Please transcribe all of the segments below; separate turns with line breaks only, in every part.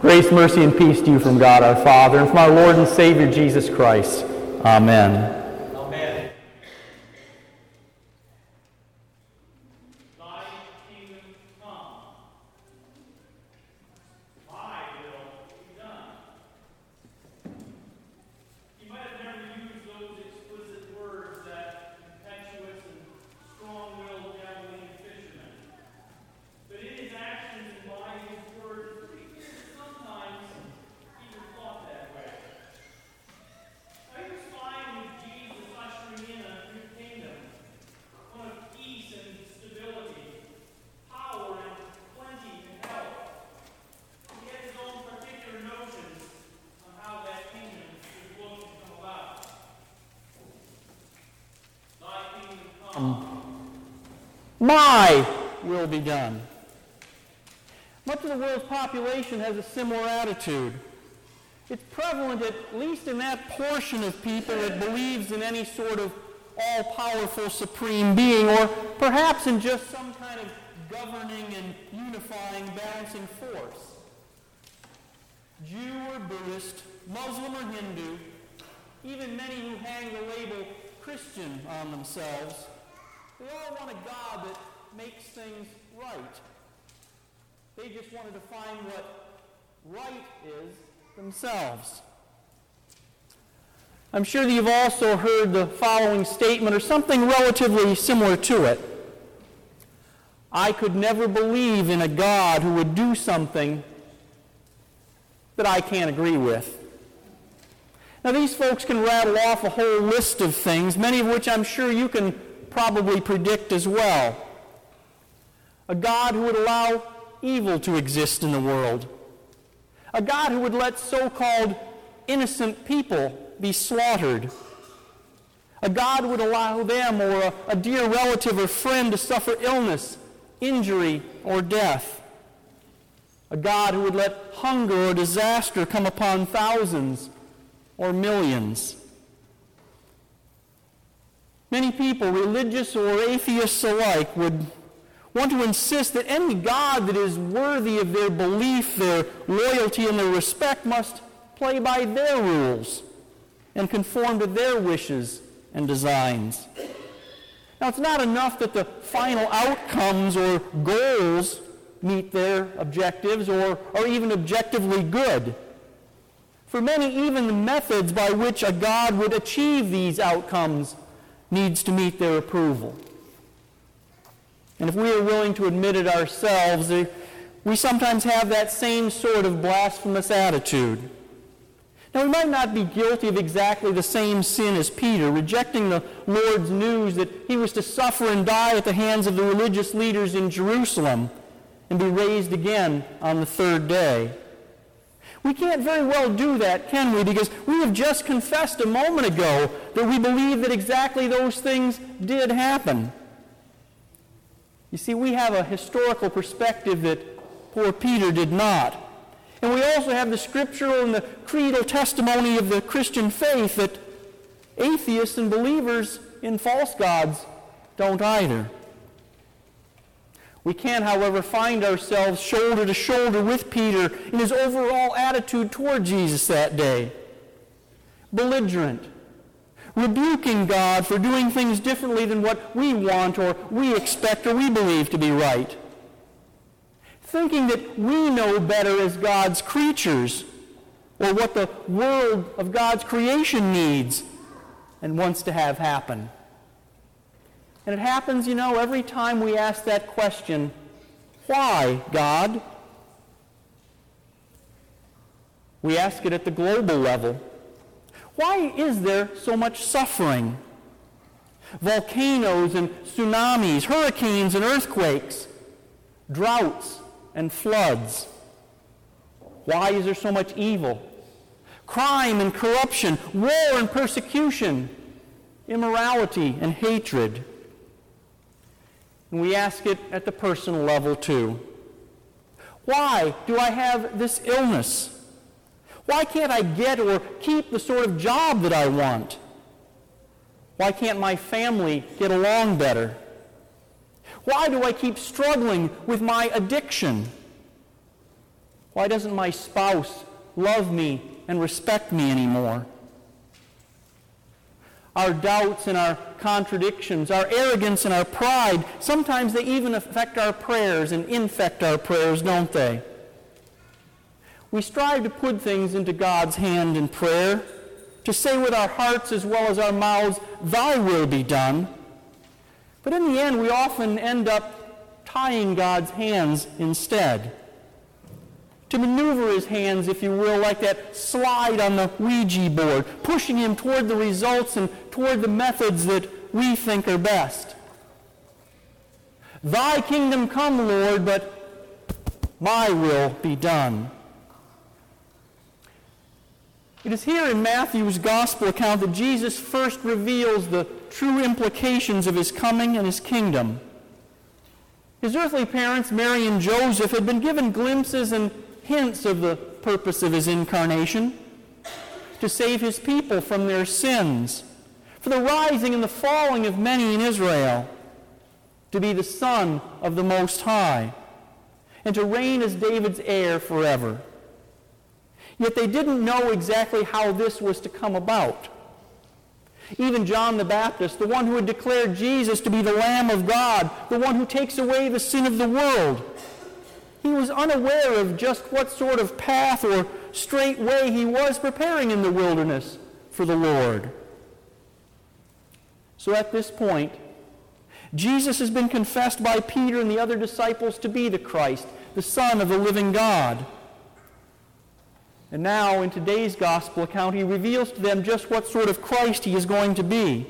Grace, mercy, and peace to you from God our Father and from our Lord and Savior Jesus Christ. Amen. Um, My will be done. Much of the world's population has a similar attitude. It's prevalent, at least in that portion of people that believes in any sort of all-powerful supreme being, or perhaps in just some kind of governing and unifying balancing force. Jew or Buddhist, Muslim or Hindu, even many who hang the label Christian on themselves, they all want a God that makes things right. They just want to define what right is themselves. I'm sure that you've also heard the following statement or something relatively similar to it. I could never believe in a God who would do something that I can't agree with. Now, these folks can rattle off a whole list of things, many of which I'm sure you can probably predict as well. A God who would allow evil to exist in the world. A God who would let so called innocent people be slaughtered. A God would allow them or a, a, dear relative or friend to suffer illness, injury, or death. A God who would let hunger or disaster come upon thousands or millions. Many people, religious or atheists alike, would want to insist that any God that is worthy of their belief, their loyalty, and their respect must play by their rules and conform to their wishes and designs. Now, it's not enough that the final outcomes or goals meet their objectives or are even objectively good. For many, even the methods by which a God would achieve these outcomes needs to meet their approval. And if we are willing to admit it ourselves, eh, we sometimes have that same sort of blasphemous attitude. Now, we might not be guilty of exactly the same sin as Peter, rejecting the Lord's news that he was to suffer and die at the hands of the religious leaders in Jerusalem and be raised again on the third day. We can't very well do that, can we? Because we have just confessed a moment ago that we believe that exactly those things did happen. You see, we have a historical perspective that poor Peter did not. And we also have the scriptural and the creedal testimony of the Christian faith that atheists and believers in false gods don't either. We can, however, find ourselves shoulder to shoulder with Peter in his overall attitude toward Jesus that day. Belligerent, rebuking God for doing things differently than what we want or we expect or we believe to be right. Thinking that we know better as God's creatures or what the world of God's creation needs and wants to have happen. And it happens, you know, every time we ask that question, why, God? We ask it at the global level. Why is there so much suffering? Volcanoes and tsunamis, hurricanes and earthquakes, droughts and floods. Why is there so much evil? Crime and corruption, war and persecution, immorality and hatred. And we ask it at the personal level too. Why do I have this illness? Why can't I get or keep the sort of job that I want? Why can't my family get along better? Why do I keep struggling with my addiction? Why doesn't my spouse love me and respect me anymore? Our doubts and our contradictions, our arrogance and our pride, sometimes they even affect our prayers and infect our prayers, don't they? We strive to put things into God's hand in prayer, to say with our hearts as well as our mouths, Thy will be done. But in the end, we often end up tying God's hands instead. To maneuver his hands, if you will, like that slide on the Ouija board, pushing him toward the results and toward the methods that we think are best. Thy kingdom come, Lord, but my will be done. It is here in Matthew's gospel account that Jesus first reveals the true implications of his coming and his kingdom. His earthly parents, Mary and Joseph, had been given glimpses and hints of the purpose of his incarnation to save his people from their sins, for the rising and the falling of many in Israel, to be the Son of the Most High, and to reign as David's heir forever. Yet they didn't know exactly how this was to come about. Even John the Baptist, the one who had declared Jesus to be the Lamb of God, the one who takes away the sin of the world, he was unaware of just what sort of path or straight way he was preparing in the wilderness for the Lord. So at this point, Jesus has been confessed by Peter and the other disciples to be the Christ, the Son of the living God. And now, in today's gospel account, he reveals to them just what sort of Christ he is going to be.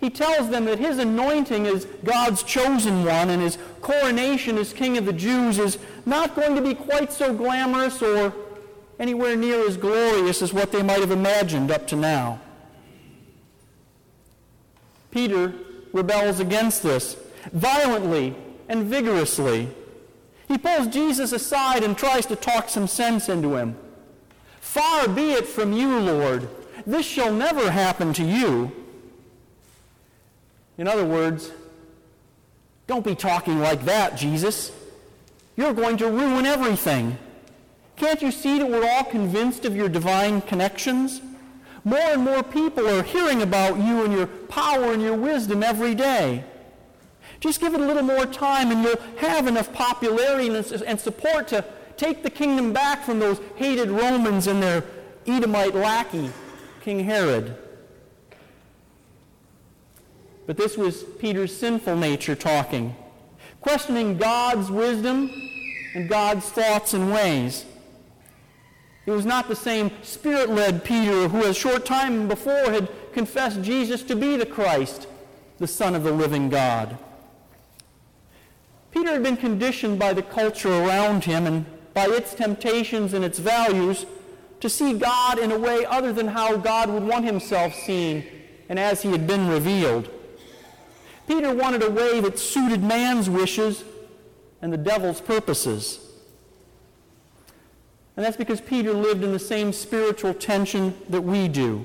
He tells them that his anointing as God's chosen one and his coronation as King of the Jews is not going to be quite so glamorous or anywhere near as glorious as what they might have imagined up to now. Peter rebels against this violently and vigorously. He pulls Jesus aside and tries to talk some sense into him. Far be it from you, Lord. This shall never happen to you. In other words, don't be talking like that, Jesus. You're going to ruin everything. Can't you see that we're all convinced of your divine connections? More and more people are hearing about you and your power and your wisdom every day. Just give it a little more time and you'll have enough popularity and support to take the kingdom back from those hated Romans and their Edomite lackey, King Herod. But this was Peter's sinful nature talking, questioning God's wisdom and God's thoughts and ways. It was not the same spirit led Peter who, a short time before, had confessed Jesus to be the Christ, the Son of the living God. Peter had been conditioned by the culture around him and by its temptations and its values to see God in a way other than how God would want himself seen and as he had been revealed. Peter wanted a way that suited man's wishes and the devil's purposes. And that's because Peter lived in the same spiritual tension that we do.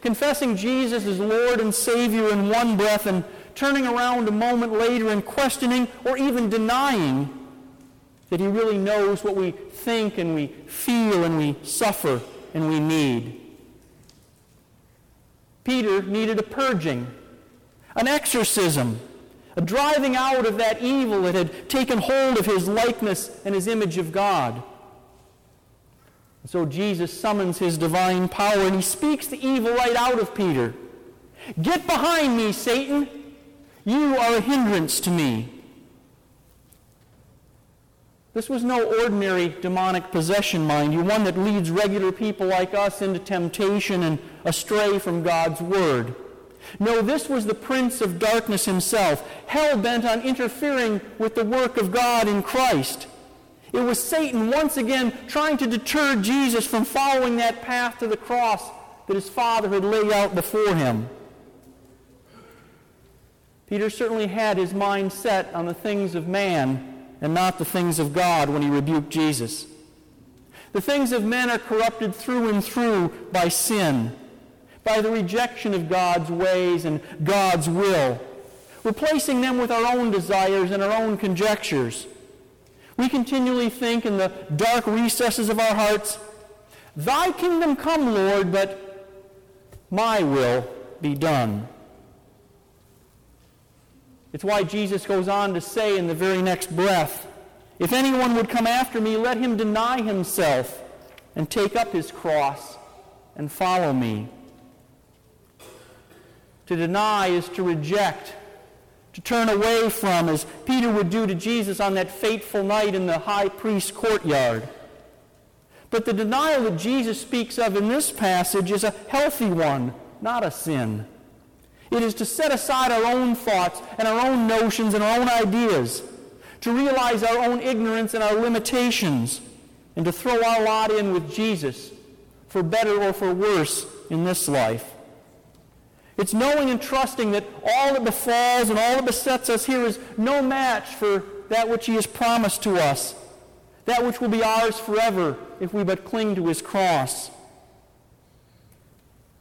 Confessing Jesus as Lord and Savior in one breath and turning around a moment later and questioning or even denying that He really knows what we think and we feel and we suffer and we need. Peter needed a purging, an exorcism, a driving out of that evil that had taken hold of his likeness and his image of God. And so Jesus summons his divine power and he speaks the evil right out of Peter. Get behind me, Satan. You are a hindrance to me. This was no ordinary demonic possession, mind you, one that leads regular people like us into temptation and astray from God's word. No, this was the prince of darkness himself, hell bent on interfering with the work of God in Christ. It was Satan once again trying to deter Jesus from following that path to the cross that his Father had laid out before him. Peter certainly had his mind set on the things of man and not the things of God when he rebuked Jesus. The things of men are corrupted through and through by sin, by the rejection of God's ways and God's will, replacing them with our own desires and our own conjectures. We continually think in the dark recesses of our hearts, Thy kingdom come, Lord, but my will be done. It's why Jesus goes on to say in the very next breath, If anyone would come after me, let him deny himself and take up his cross and follow me. To deny is to reject, to turn away from, as Peter would do to Jesus on that fateful night in the high priest's courtyard. But the denial that Jesus speaks of in this passage is a healthy one, not a sin. It is to set aside our own thoughts and our own notions and our own ideas, to realize our own ignorance and our limitations, and to throw our lot in with Jesus, for better or for worse, in this life. It's knowing and trusting that all that befalls and all that besets us here is no match for that which he has promised to us, that which will be ours forever if we but cling to his cross.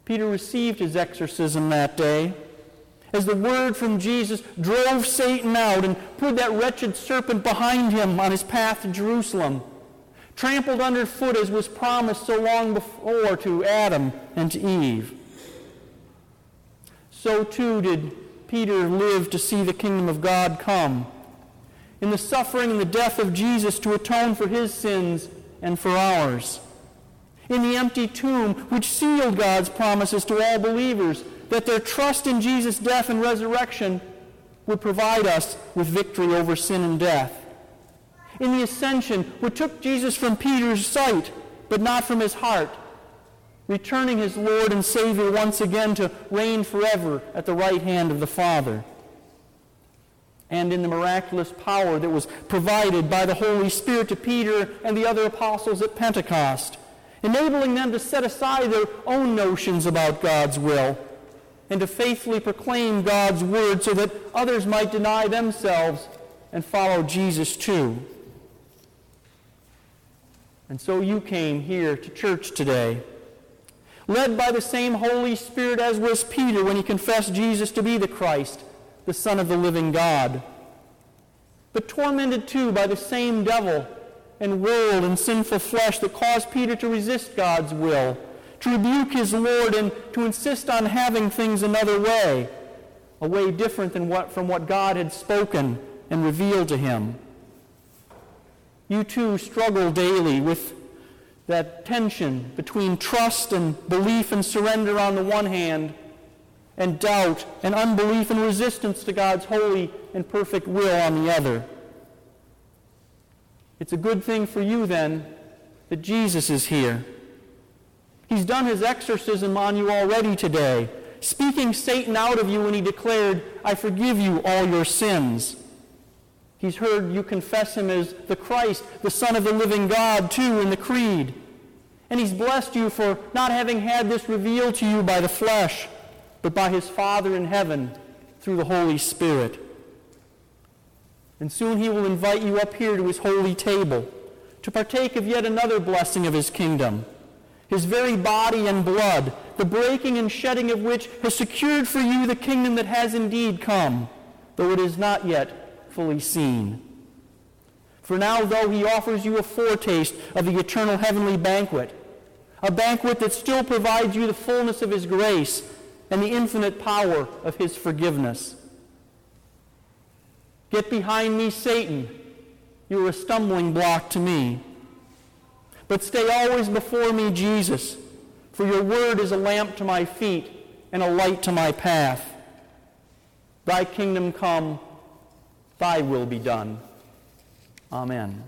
Peter received his exorcism that day as the word from Jesus drove Satan out and put that wretched serpent behind him on his path to Jerusalem, trampled underfoot as was promised so long before to Adam and to Eve so too did Peter live to see the kingdom of God come. In the suffering and the death of Jesus to atone for his sins and for ours. In the empty tomb, which sealed God's promises to all believers, that their trust in Jesus' death and resurrection would provide us with victory over sin and death. In the ascension, which took Jesus from Peter's sight, but not from his heart, returning his Lord and Savior once again to reign forever at the right hand of the Father. And in the miraculous power that was provided by the Holy Spirit to Peter and the other apostles at Pentecost, enabling them to set aside their own notions about God's will and to faithfully proclaim God's word so that others might deny themselves and follow Jesus too. And so you came here to church today led by the same Holy Spirit as was Peter when he confessed Jesus to be the Christ, the Son of the living God. But tormented too by the same devil and world and sinful flesh that caused Peter to resist God's will, to rebuke his Lord, and to insist on having things another way, a way different than what, from what God had spoken and revealed to him. You too struggle daily with that tension between trust and belief and surrender on the one hand, and doubt and unbelief and resistance to God's holy and perfect will on the other. It's a good thing for you, then, that Jesus is here. He's done his exorcism on you already today, speaking Satan out of you when he declared, I forgive you all your sins. He's heard you confess him as the Christ, the Son of the living God, too, in the Creed. And he's blessed you for not having had this revealed to you by the flesh, but by his Father in heaven through the Holy Spirit. And soon he will invite you up here to his holy table to partake of yet another blessing of his kingdom, his very body and blood, the breaking and shedding of which has secured for you the kingdom that has indeed come, though it is not yet fully seen. For now, though he offers you a foretaste of the eternal heavenly banquet, a banquet that still provides you the fullness of his grace and the infinite power of his forgiveness. Get behind me, Satan. You're a stumbling block to me. But stay always before me, Jesus, for your word is a lamp to my feet and a light to my path. Thy kingdom come Thy will be done. Amen.